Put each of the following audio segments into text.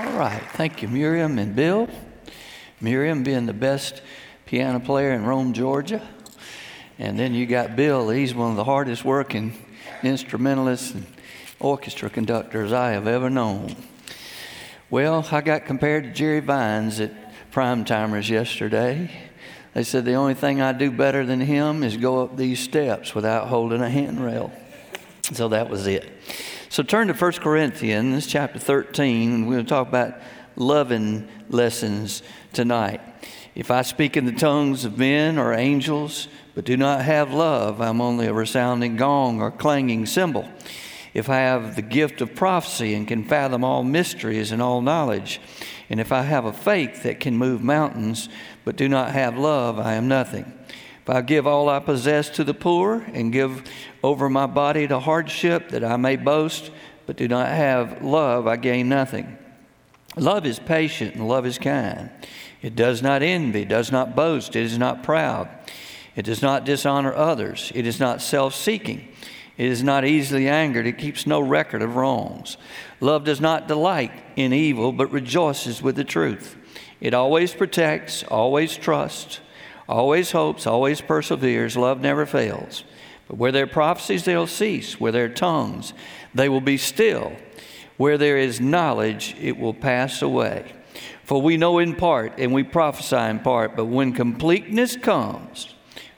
All right. Thank you, Miriam and Bill. Miriam being the best piano player in Rome, Georgia. And then you got Bill. He's one of the hardest working instrumentalists and orchestra conductors I have ever known. Well, I got compared to Jerry Vines at Prime Timers yesterday. They said the only thing I do better than him is go up these steps without holding a handrail. So that was it. So turn to 1 Corinthians chapter 13. We're going to talk about loving lessons tonight. If I speak in the tongues of men or angels, but do not have love, I'm only a resounding gong or clanging cymbal. If I have the gift of prophecy and can fathom all mysteries and all knowledge, and if I have a faith that can move mountains, but do not have love, I am nothing. I give all I possess to the poor and give over my body to hardship that I may boast, but do not have love, I gain nothing. Love is patient and love is kind. It does not envy, does not boast, it is not proud. It does not dishonor others, it is not self seeking. It is not easily angered. It keeps no record of wrongs. Love does not delight in evil, but rejoices with the truth. It always protects, always trusts, always hopes, always perseveres. Love never fails. But where there are prophecies, they'll cease. Where there are tongues, they will be still. Where there is knowledge, it will pass away. For we know in part and we prophesy in part, but when completeness comes,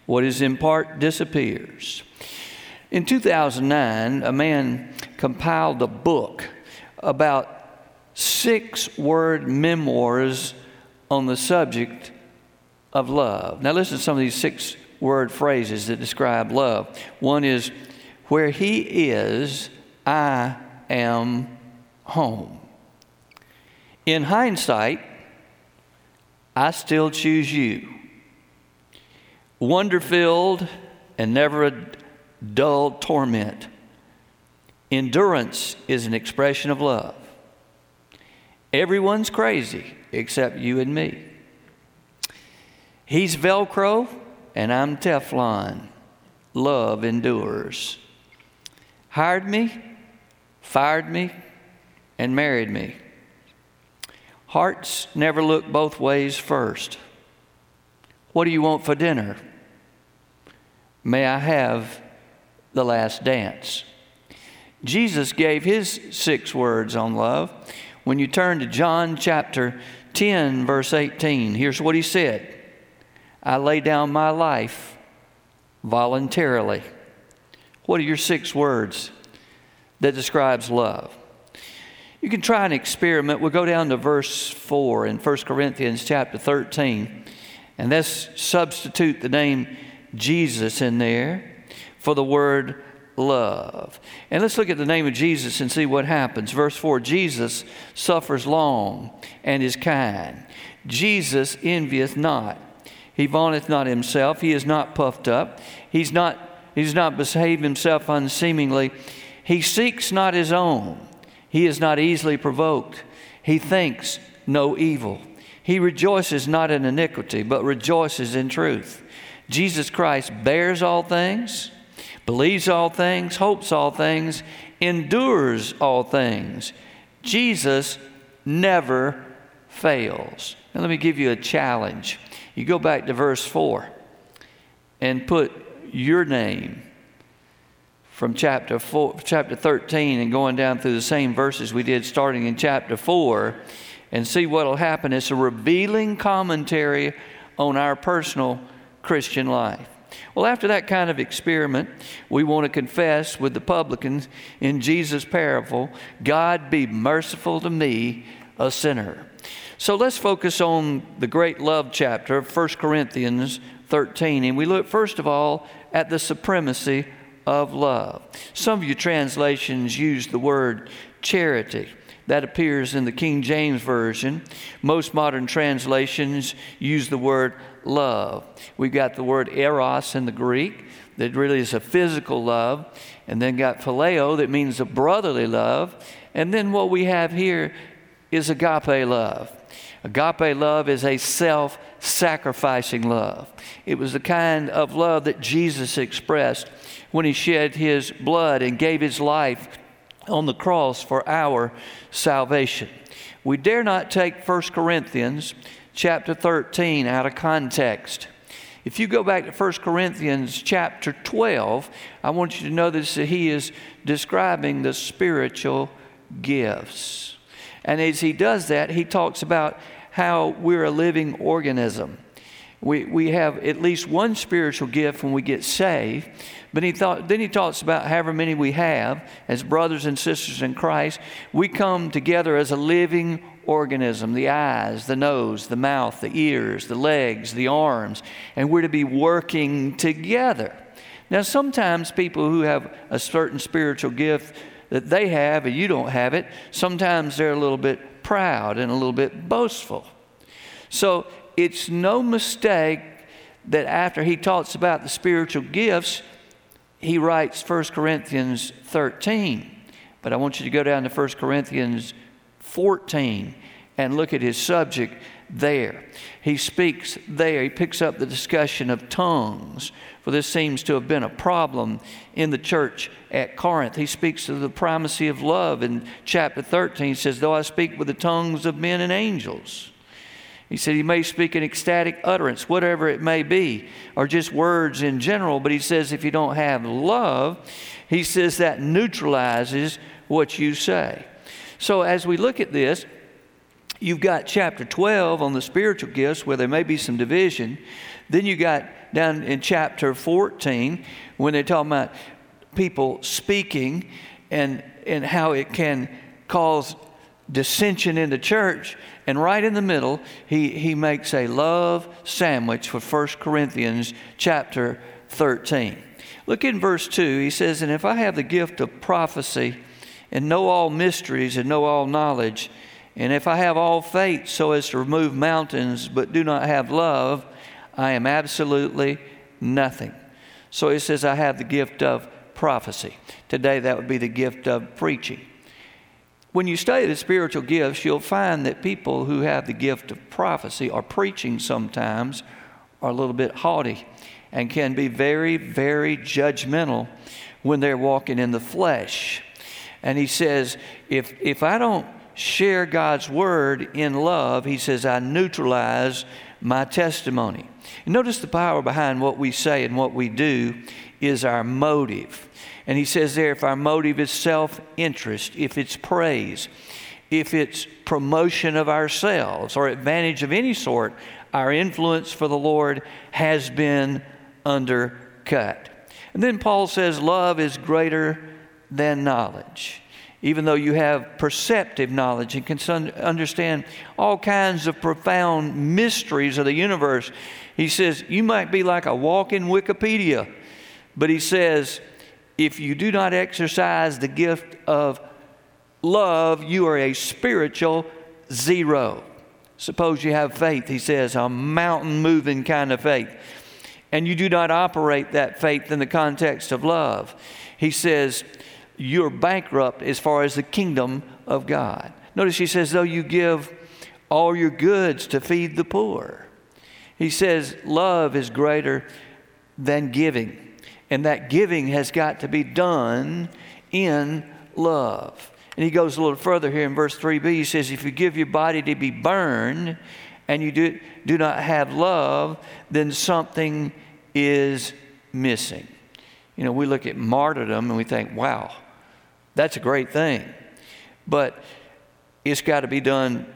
what is in part disappears. In 2009, a man compiled a book about six word memoirs on the subject of love. Now, listen to some of these six word phrases that describe love. One is, Where he is, I am home. In hindsight, I still choose you. Wonder filled and never a dull torment. Endurance is an expression of love. Everyone's crazy except you and me. He's Velcro, and I'm Teflon. Love endures. Hired me, fired me, and married me. Hearts never look both ways first. What do you want for dinner? May I have the last dance? Jesus gave his six words on love. When you turn to John chapter 10, verse 18, here's what he said I lay down my life voluntarily. What are your six words that describes love? You can try an experiment. We'll go down to verse 4 in 1 Corinthians chapter 13, and let's substitute the name Jesus in there for the word love. And let's look at the name of Jesus and see what happens. Verse 4 Jesus suffers long and is kind. Jesus envieth not. He vaunteth not himself. He is not puffed up. He's not, he's not behave himself unseemingly. He seeks not his own. He is not easily provoked. He thinks no evil. He rejoices not in iniquity, but rejoices in truth. Jesus Christ bears all things, believes all things, hopes all things, endures all things. Jesus never fails. Now, let me give you a challenge. You go back to verse 4 and put your name from chapter, four, chapter 13 and going down through the same verses we did starting in chapter 4 and see what will happen. It's a revealing commentary on our personal Christian life. Well, after that kind of experiment, we want to confess with the publicans in Jesus' parable God be merciful to me, a sinner. So let's focus on the great love chapter of 1 Corinthians 13. And we look, first of all, at the supremacy of love. Some of your translations use the word charity. That appears in the King James Version. Most modern translations use the word love. We've got the word eros in the Greek, that really is a physical love, and then got phileo, that means a brotherly love. And then what we have here is agape love. Agape love is a self sacrificing love. It was the kind of love that Jesus expressed when he shed his blood and gave his life on the cross for our salvation. We dare not take 1 Corinthians chapter 13 out of context. If you go back to 1 Corinthians chapter 12, I want you to this that he is describing the spiritual gifts. And as he does that, he talks about how we're a living organism. We, we have at least one spiritual gift when we get saved, but he thought, then he talks about however many we have as brothers and sisters in Christ. We come together as a living organism the eyes, the nose, the mouth, the ears, the legs, the arms, and we're to be working together. Now, sometimes people who have a certain spiritual gift that they have and you don't have it, sometimes they're a little bit proud and a little bit boastful. So, it's no mistake that after he talks about the spiritual gifts, he writes 1 Corinthians 13. But I want you to go down to 1 Corinthians 14 and look at his subject there. He speaks there, he picks up the discussion of tongues, for this seems to have been a problem in the church at Corinth. He speaks of the primacy of love in chapter 13. He says, Though I speak with the tongues of men and angels. He said he may speak an ecstatic utterance, whatever it may be, or just words in general, but he says if you don't have love, he says that neutralizes what you say. So as we look at this, you've got chapter 12 on the spiritual gifts where there may be some division. Then you got down in chapter 14 when they talk about people speaking and, and how it can cause dissension in the church. And right in the middle, he, he makes a love sandwich for 1 Corinthians chapter 13. Look in verse 2. He says, And if I have the gift of prophecy, and know all mysteries and know all knowledge. And if I have all faith so as to remove mountains but do not have love, I am absolutely nothing. So he says, I have the gift of prophecy. Today, that would be the gift of preaching. When you study the spiritual gifts, you'll find that people who have the gift of prophecy or preaching sometimes are a little bit haughty and can be very, very judgmental when they're walking in the flesh. And he says, if, if I don't share God's word in love, he says, I neutralize my testimony. Notice the power behind what we say and what we do is our motive. And he says there, if our motive is self interest, if it's praise, if it's promotion of ourselves or advantage of any sort, our influence for the Lord has been undercut. And then Paul says, love is greater than knowledge. Even though you have perceptive knowledge and can understand all kinds of profound mysteries of the universe, he says you might be like a walking Wikipedia. But he says, if you do not exercise the gift of love, you are a spiritual zero. Suppose you have faith, he says, a mountain moving kind of faith, and you do not operate that faith in the context of love. He says, you're bankrupt as far as the kingdom of God. Notice he says, though you give all your goods to feed the poor. He says, love is greater than giving. And that giving has got to be done in love. And he goes a little further here in verse 3b. He says, If you give your body to be burned and you do, do not have love, then something is missing. You know, we look at martyrdom and we think, wow, that's a great thing. But it's got to be done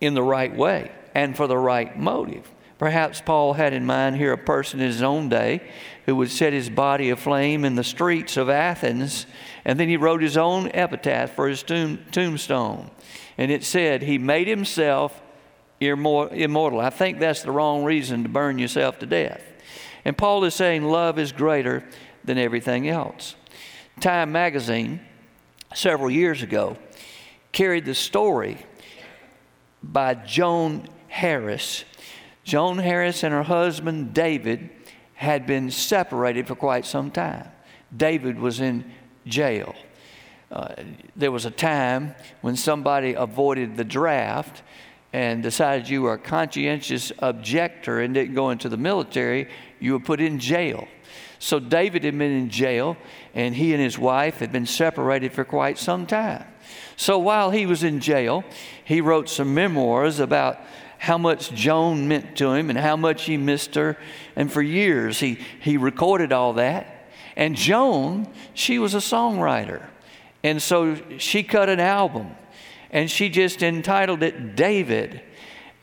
in the right way and for the right motive. Perhaps Paul had in mind here a person in his own day who would set his body aflame in the streets of Athens, and then he wrote his own epitaph for his tomb, tombstone. And it said, He made himself immortal. I think that's the wrong reason to burn yourself to death. And Paul is saying love is greater than everything else. Time magazine, several years ago, carried the story by Joan Harris. Joan Harris and her husband David had been separated for quite some time. David was in jail. Uh, there was a time when somebody avoided the draft and decided you were a conscientious objector and didn't go into the military, you were put in jail. So David had been in jail, and he and his wife had been separated for quite some time. So while he was in jail, he wrote some memoirs about how much Joan meant to him and how much he missed her. And for years, he, he recorded all that. And Joan, she was a songwriter. And so she cut an album and she just entitled it David.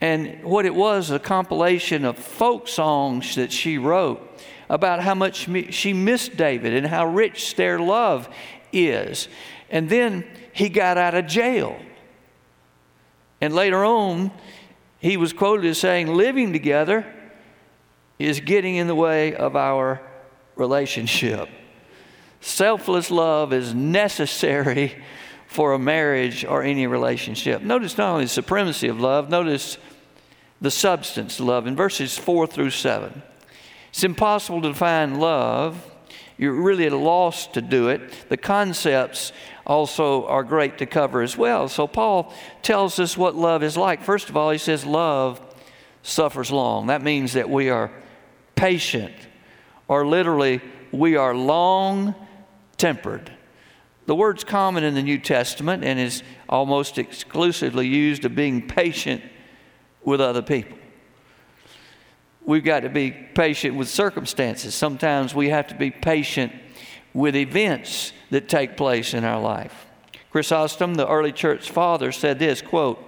And what it was, a compilation of folk songs that she wrote about how much she missed David and how rich their love is. And then he got out of jail. And later on, he was quoted as saying, Living together is getting in the way of our relationship. Selfless love is necessary for a marriage or any relationship. Notice not only the supremacy of love, notice the substance of love in verses 4 through 7. It's impossible to define love. You're really at a loss to do it. The concepts also are great to cover as well. So, Paul tells us what love is like. First of all, he says, Love suffers long. That means that we are patient, or literally, we are long tempered. The word's common in the New Testament and is almost exclusively used of being patient with other people. We've got to be patient with circumstances. Sometimes we have to be patient with events that take place in our life. Chrysostom, the early church father, said this quote,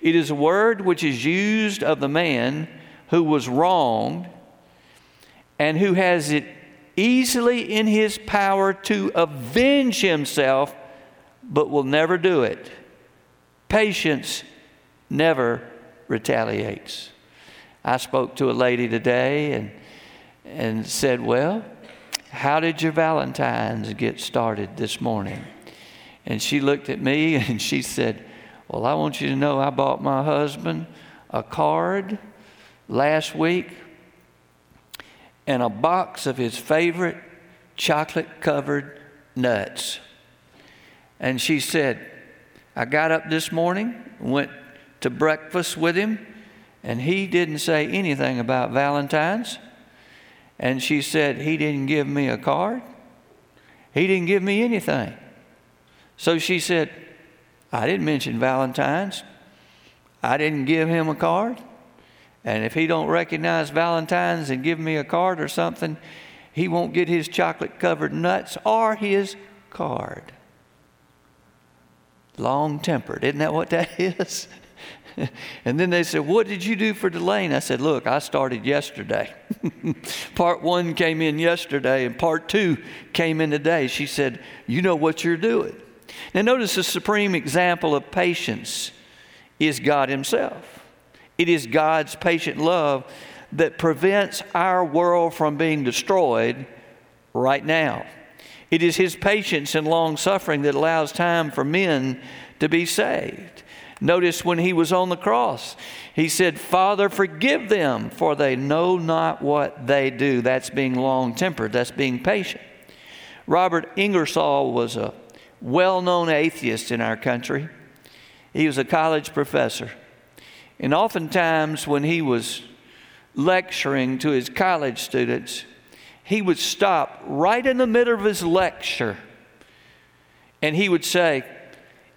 It is a word which is used of the man who was wronged and who has it easily in his power to avenge himself, but will never do it. Patience never retaliates. I spoke to a lady today and, and said, Well, how did your Valentine's get started this morning? And she looked at me and she said, Well, I want you to know I bought my husband a card last week and a box of his favorite chocolate covered nuts. And she said, I got up this morning, went to breakfast with him, and he didn't say anything about Valentine's. And she said, He didn't give me a card. He didn't give me anything. So she said, I didn't mention Valentine's. I didn't give him a card. And if he don't recognize Valentine's and give me a card or something, he won't get his chocolate covered nuts or his card. Long tempered, isn't that what that is? and then they said, What did you do for Delane? I said, Look, I started yesterday. part one came in yesterday, and part two came in today. She said, You know what you're doing. Now, notice the supreme example of patience is God Himself. It is God's patient love that prevents our world from being destroyed right now. It is His patience and long suffering that allows time for men to be saved. Notice when he was on the cross, he said, Father, forgive them, for they know not what they do. That's being long tempered, that's being patient. Robert Ingersoll was a well known atheist in our country. He was a college professor. And oftentimes, when he was lecturing to his college students, he would stop right in the middle of his lecture and he would say,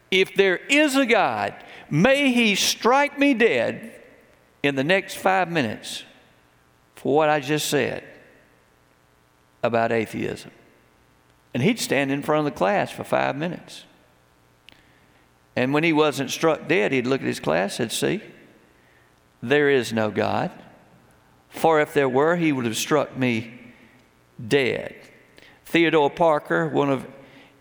If there is a God, May he strike me dead in the next five minutes for what I just said about atheism. And he'd stand in front of the class for five minutes. And when he wasn't struck dead, he'd look at his class and see, there is no God. For if there were, he would have struck me dead. Theodore Parker, one of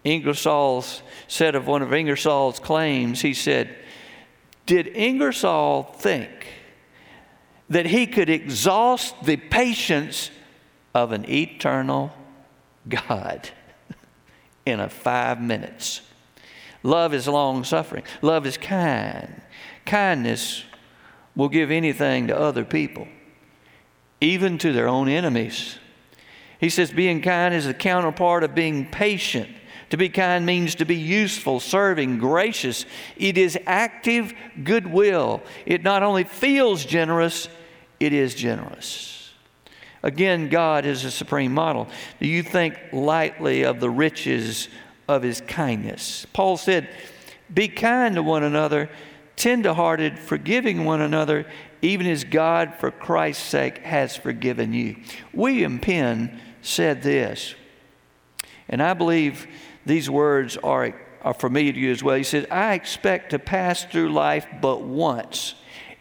Ingersoll's, said of one of Ingersoll's claims, he said, did Ingersoll think that he could exhaust the patience of an eternal God in a five minutes? Love is long suffering. Love is kind. Kindness will give anything to other people, even to their own enemies. He says, being kind is the counterpart of being patient. To be kind means to be useful, serving, gracious. It is active goodwill. It not only feels generous, it is generous. Again, God is a supreme model. Do you think lightly of the riches of his kindness? Paul said, Be kind to one another, tenderhearted, forgiving one another, even as God, for Christ's sake, has forgiven you. William Penn said this, and I believe these words are, are familiar to you as well. He said, I expect to pass through life but once.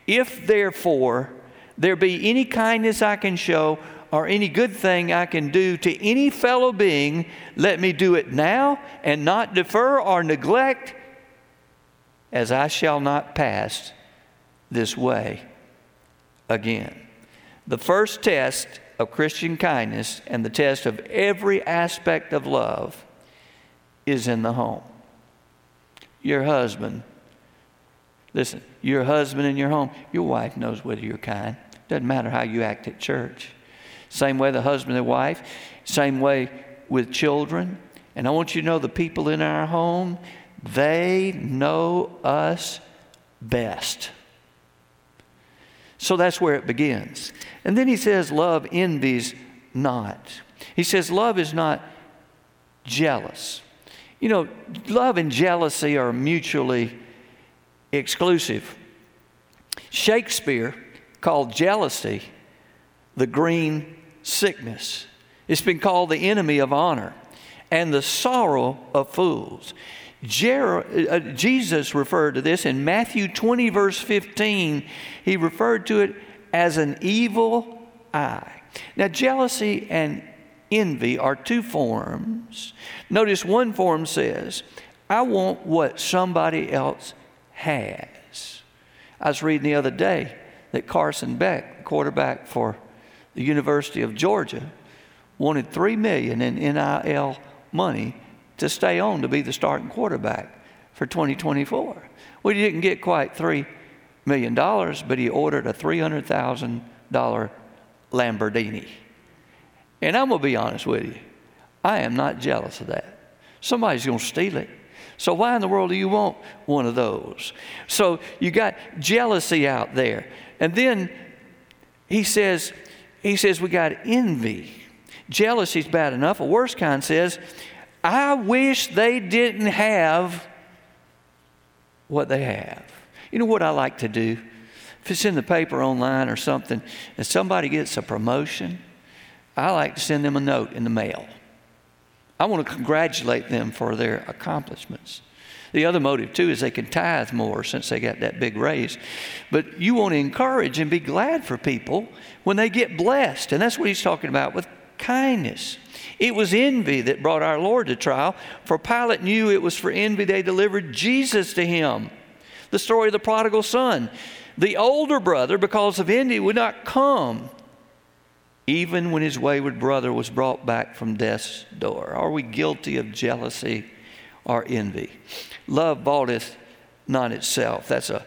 If therefore there be any kindness I can show or any good thing I can do to any fellow being, let me do it now and not defer or neglect, as I shall not pass this way again. The first test of Christian kindness and the test of every aspect of love is in the home. Your husband, listen, your husband in your home, your wife knows whether you're kind. Doesn't matter how you act at church. Same way the husband and wife, same way with children. And I want you to know the people in our home, they know us best. So that's where it begins. And then he says, Love envies not. He says, Love is not jealous. You know, love and jealousy are mutually exclusive. Shakespeare called jealousy the green sickness. It's been called the enemy of honor and the sorrow of fools. Jer- uh, Jesus referred to this in Matthew 20, verse 15. He referred to it as an evil eye. Now, jealousy and envy are two forms. Notice one form says, I want what somebody else has. I was reading the other day that Carson Beck, quarterback for the University of Georgia, wanted three million in NIL money to stay on to be the starting quarterback for 2024. Well, he didn't get quite $3 million, but he ordered a $300,000 Lamborghini. And I'm going to be honest with you, I am not jealous of that. Somebody's going to steal it. So, why in the world do you want one of those? So, you got jealousy out there. And then he says, he says, we got envy. Jealousy's bad enough. A worse kind says, I wish they didn't have what they have. You know what I like to do? If it's in the paper online or something, and somebody gets a promotion, I like to send them a note in the mail. I want to congratulate them for their accomplishments. The other motive, too, is they can tithe more since they got that big raise. But you want to encourage and be glad for people when they get blessed. And that's what he's talking about with kindness. It was envy that brought our Lord to trial, for Pilate knew it was for envy they delivered Jesus to him. The story of the prodigal son. The older brother, because of envy, would not come even when his wayward brother was brought back from death's door. Are we guilty of jealousy or envy? Love vaunteth not itself. That's a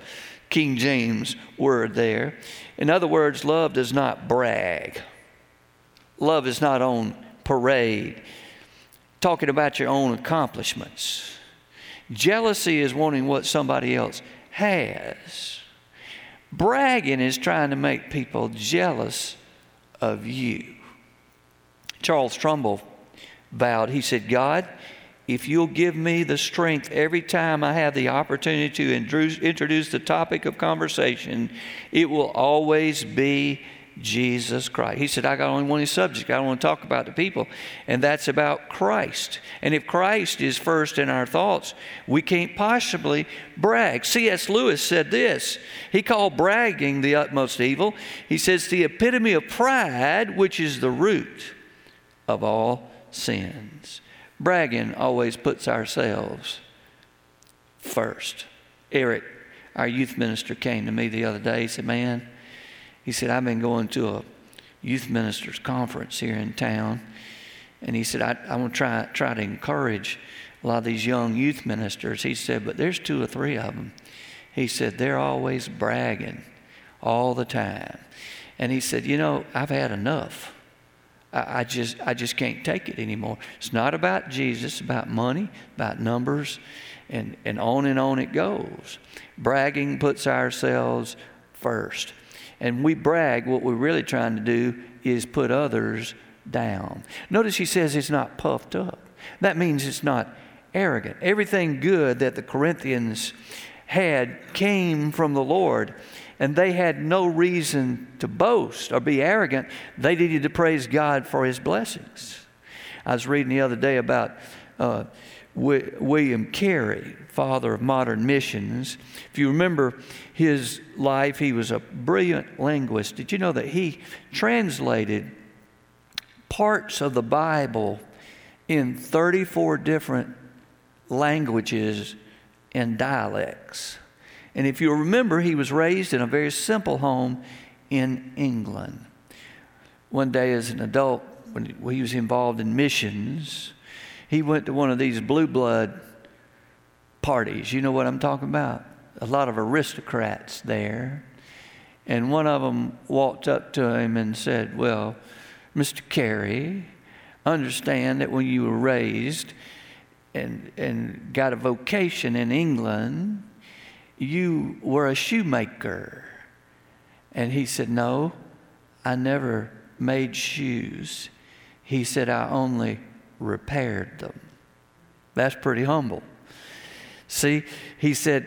King James word there. In other words, love does not brag. Love is not on parade, talking about your own accomplishments. Jealousy is wanting what somebody else has. Bragging is trying to make people jealous of you. Charles Trumbull vowed, he said, God, if you'll give me the strength every time I have the opportunity to introduce the topic of conversation, it will always be Jesus Christ. He said, I got only one subject I want to talk about the people, and that's about Christ. And if Christ is first in our thoughts, we can't possibly brag. C.S. Lewis said this He called bragging the utmost evil. He says, the epitome of pride, which is the root of all sins. Bragging always puts ourselves first. Eric, our youth minister, came to me the other day. He said, Man, he said, I've been going to a youth ministers conference here in town. And he said, I, I want to try, try to encourage a lot of these young youth ministers. He said, but there's two or three of them. He said, they're always bragging all the time. And he said, you know, I've had enough. I, I just, I just can't take it anymore. It's not about Jesus, about money, about numbers, and, and on and on it goes. Bragging puts ourselves first. And we brag, what we're really trying to do is put others down. Notice he says it's not puffed up. That means it's not arrogant. Everything good that the Corinthians had came from the Lord, and they had no reason to boast or be arrogant. They needed to praise God for his blessings. I was reading the other day about uh, William Carey, father of modern missions. If you remember his life, he was a brilliant linguist. Did you know that he translated parts of the Bible in 34 different languages and dialects? And if you remember, he was raised in a very simple home in England. One day, as an adult, when he was involved in missions, he went to one of these blue blood parties. You know what I'm talking about? A lot of aristocrats there. And one of them walked up to him and said, Well, Mr. Carey, understand that when you were raised and, and got a vocation in England, you were a shoemaker. And he said, No, I never made shoes. He said, I only repaired them. That's pretty humble. See, he said,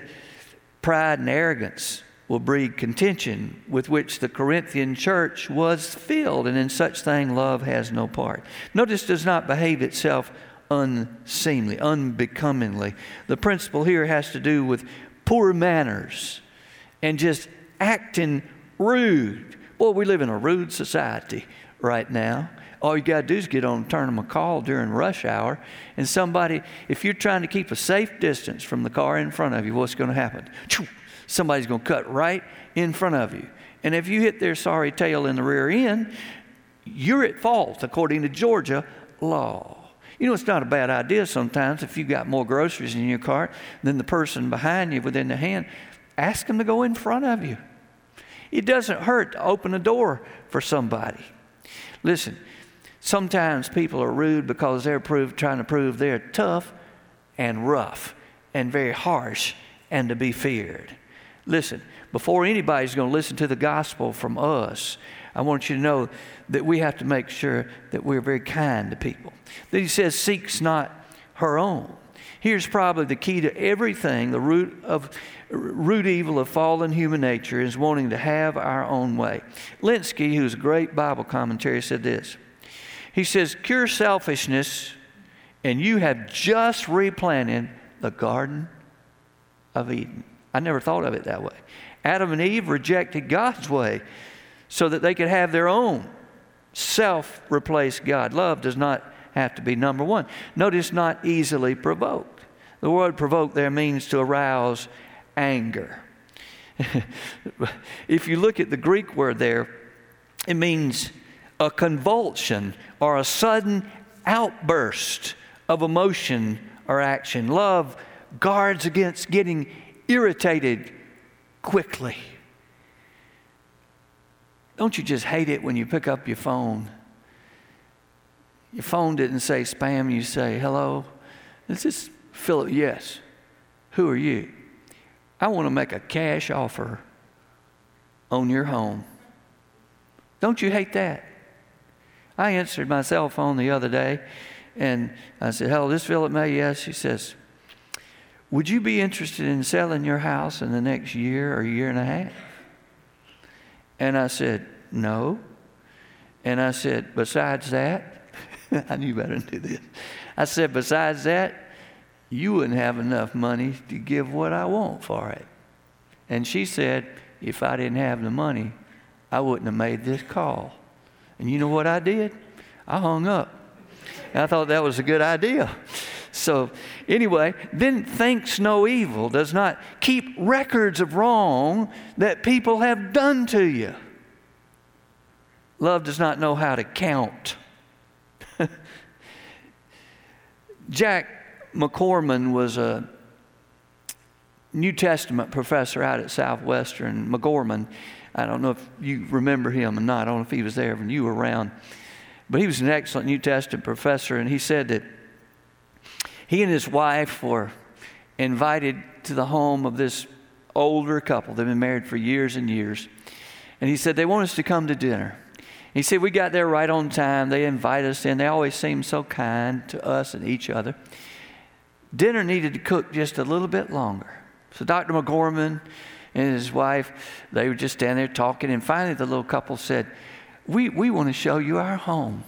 pride and arrogance will breed contention with which the Corinthian church was filled, and in such thing love has no part. Notice does not behave itself unseemly, unbecomingly. The principle here has to do with poor manners and just acting rude. Boy, we live in a rude society right now. All you got to do is get on and Turner McCall during rush hour. And somebody, if you're trying to keep a safe distance from the car in front of you, what's going to happen? Somebody's going to cut right in front of you. And if you hit their sorry tail in the rear end, you're at fault according to Georgia law. You know, it's not a bad idea sometimes if you've got more groceries in your cart than the person behind you within the hand, ask them to go in front of you. It doesn't hurt to open a door for somebody. Listen, Sometimes people are rude because they're prove, trying to prove they're tough and rough and very harsh and to be feared. Listen, before anybody's going to listen to the gospel from us, I want you to know that we have to make sure that we're very kind to people. Then he says, seeks not her own. Here's probably the key to everything. The root of root evil of fallen human nature is wanting to have our own way. Lenski, who's a great Bible commentary, said this. He says, cure selfishness, and you have just replanted the Garden of Eden. I never thought of it that way. Adam and Eve rejected God's way so that they could have their own self replace God. Love does not have to be number one. Notice not easily provoked. The word provoke there means to arouse anger. if you look at the Greek word there, it means a convulsion or a sudden outburst of emotion or action. Love guards against getting irritated quickly. Don't you just hate it when you pick up your phone? Your phone didn't say spam, you say, hello. This is Philip. Yes. Who are you? I want to make a cash offer on your home. Don't you hate that? I answered my cell phone the other day and I said, Hello, this Philip May? Yes. She says, Would you be interested in selling your house in the next year or year and a half? And I said, No. And I said, Besides that, I knew better than do this. I said, Besides that, you wouldn't have enough money to give what I want for it. And she said, If I didn't have the money, I wouldn't have made this call. And you know what I did? I hung up. And I thought that was a good idea. So, anyway, then thinks no evil, does not keep records of wrong that people have done to you. Love does not know how to count. Jack MacGorman was a New Testament professor out at Southwestern. MacGorman I don't know if you remember him or not. I don't know if he was there when you were around. But he was an excellent New Testament professor, and he said that he and his wife were invited to the home of this older couple. They've been married for years and years. And he said, They want us to come to dinner. He said, We got there right on time. They invite us in. They always seem so kind to us and each other. Dinner needed to cook just a little bit longer. So Dr. MacGorman and his wife, they were just standing there talking. And finally, the little couple said, We, we want to show you our home.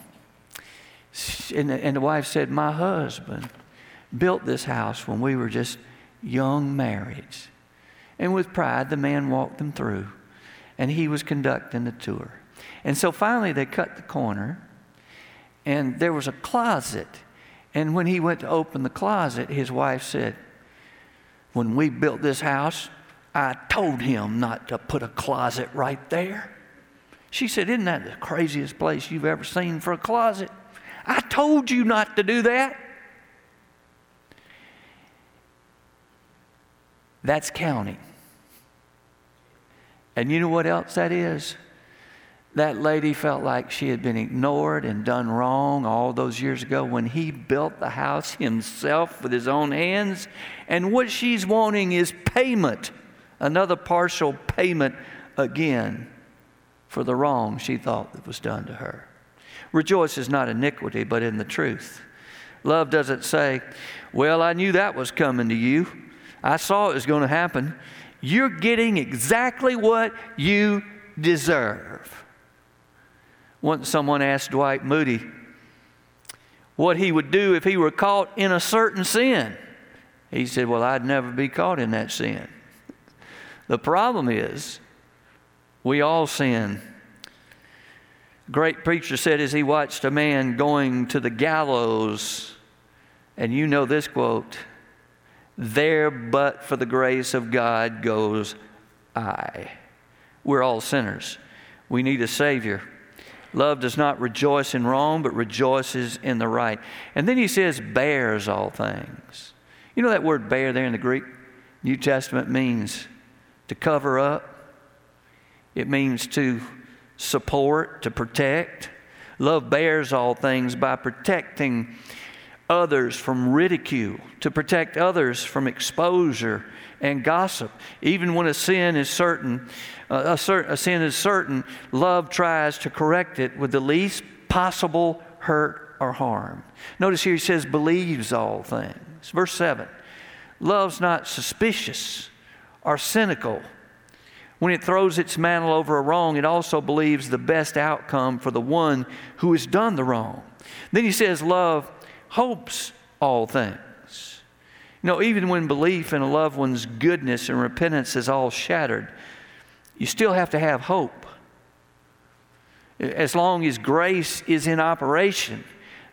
And the, and the wife said, My husband built this house when we were just young marrieds. And with pride, the man walked them through, and he was conducting the tour. And so finally, they cut the corner, and there was a closet. And when he went to open the closet, his wife said, When we built this house, I told him not to put a closet right there. She said, Isn't that the craziest place you've ever seen for a closet? I told you not to do that. That's counting. And you know what else that is? That lady felt like she had been ignored and done wrong all those years ago when he built the house himself with his own hands. And what she's wanting is payment, another partial payment again for the wrong she thought that was done to her. Rejoice is not iniquity, but in the truth. Love doesn't say, Well, I knew that was coming to you. I saw it was going to happen. You're getting exactly what you deserve. Once someone asked Dwight Moody what he would do if he were caught in a certain sin. He said, Well, I'd never be caught in that sin. The problem is, we all sin. Great preacher said as he watched a man going to the gallows, and you know this quote there but for the grace of God goes I. We're all sinners. We need a Savior. Love does not rejoice in wrong, but rejoices in the right. And then he says, bears all things. You know that word bear there in the Greek? New Testament means to cover up, it means to support, to protect. Love bears all things by protecting others from ridicule, to protect others from exposure and gossip. Even when a sin is certain, uh, a, cer- a sin is certain, love tries to correct it with the least possible hurt or harm. Notice here he says, believes all things. Verse 7 Love's not suspicious or cynical. When it throws its mantle over a wrong, it also believes the best outcome for the one who has done the wrong. Then he says, Love hopes all things. You know, even when belief in a loved one's goodness and repentance is all shattered, you still have to have hope. As long as grace is in operation,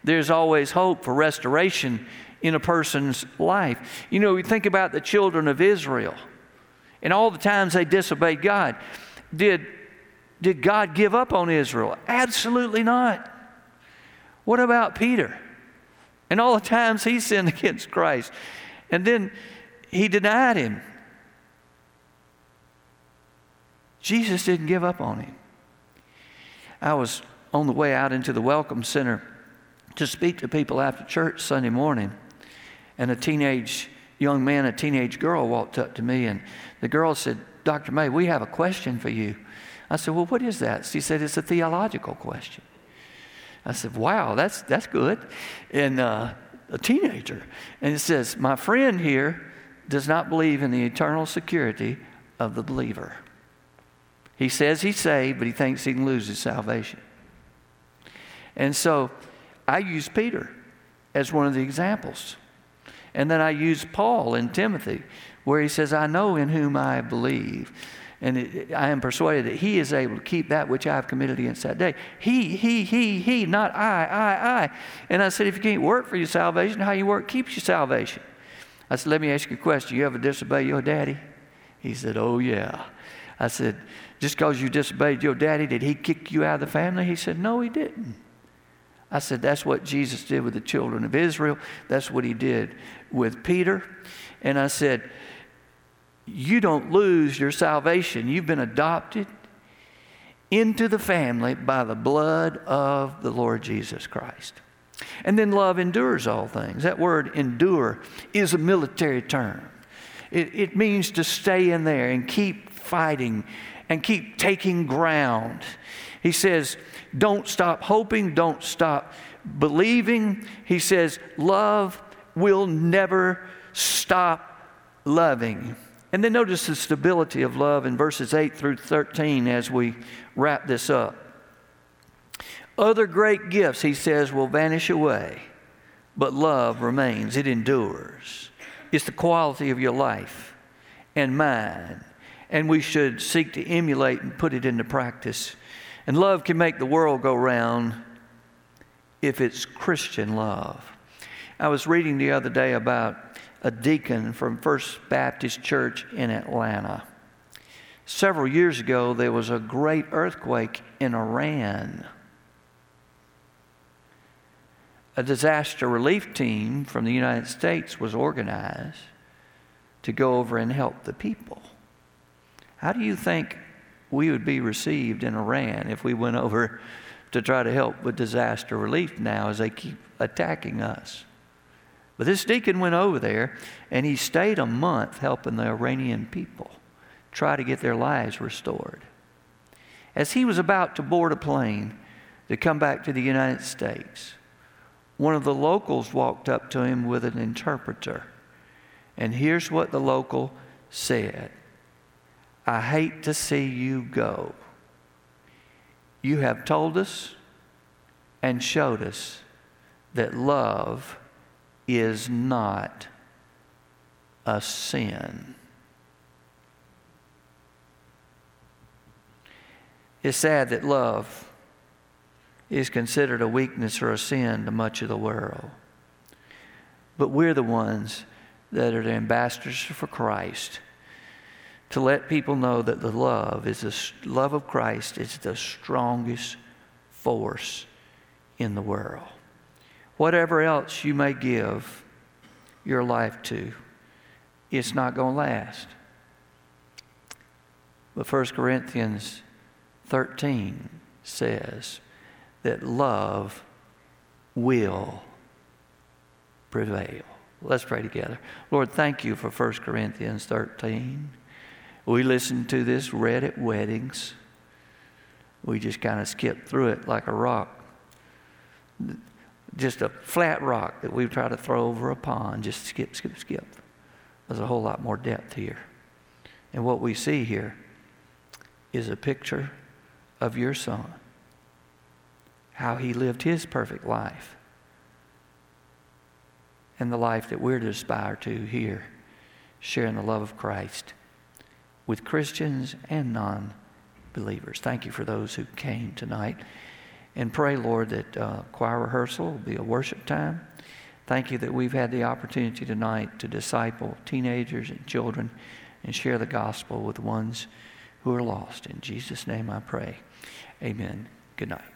there's always hope for restoration in a person's life. You know, we think about the children of Israel and all the times they disobeyed God. Did, did God give up on Israel? Absolutely not. What about Peter? and all the times he sinned against Christ. And then he denied him. Jesus didn't give up on him. I was on the way out into the Welcome Center to speak to people after church Sunday morning, and a teenage young man, a teenage girl walked up to me, and the girl said, Dr. May, we have a question for you. I said, Well, what is that? She said, It's a theological question. I said, wow, that's, that's good. And uh, a teenager. And it says, my friend here does not believe in the eternal security of the believer. He says he's saved, but he thinks he can lose his salvation. And so I use Peter as one of the examples. And then I use Paul in Timothy, where he says, I know in whom I believe and it, I am persuaded that he is able to keep that which I have committed against that day. He, he, he, he, not I, I, I. And I said, if you can't work for your salvation, how you work keeps your salvation. I said, let me ask you a question. You ever disobey your daddy? He said, oh, yeah. I said, just because you disobeyed your daddy, did he kick you out of the family? He said, no, he didn't. I said, that's what Jesus did with the children of Israel. That's what he did with Peter. And I said, you don't lose your salvation. You've been adopted into the family by the blood of the Lord Jesus Christ. And then love endures all things. That word endure is a military term. It, it means to stay in there and keep fighting and keep taking ground. He says, don't stop hoping, don't stop believing. He says, love will never stop loving. And then notice the stability of love in verses 8 through 13 as we wrap this up. Other great gifts, he says, will vanish away, but love remains, it endures. It's the quality of your life and mine, and we should seek to emulate and put it into practice. And love can make the world go round if it's Christian love. I was reading the other day about a deacon from First Baptist Church in Atlanta. Several years ago, there was a great earthquake in Iran. A disaster relief team from the United States was organized to go over and help the people. How do you think we would be received in Iran if we went over to try to help with disaster relief now as they keep attacking us? But this deacon went over there and he stayed a month helping the Iranian people try to get their lives restored. As he was about to board a plane to come back to the United States, one of the locals walked up to him with an interpreter. And here's what the local said I hate to see you go. You have told us and showed us that love is not a sin. It's sad that love is considered a weakness or a sin to much of the world. But we're the ones that are the ambassadors for Christ to let people know that the love is the love of Christ is the strongest force in the world. Whatever else you may give your life to, it's not going to last. But 1 Corinthians 13 says that love will prevail. Let's pray together. Lord, thank you for 1 Corinthians 13. We listened to this, read at weddings. We just kind of skipped through it like a rock just a flat rock that we try to throw over a pond, just skip, skip, skip. There's a whole lot more depth here. And what we see here is a picture of your son, how he lived his perfect life, and the life that we're to aspire to here, sharing the love of Christ with Christians and non believers. Thank you for those who came tonight. And pray, Lord, that uh, choir rehearsal will be a worship time. Thank you that we've had the opportunity tonight to disciple teenagers and children and share the gospel with ones who are lost. In Jesus' name I pray. Amen. Good night.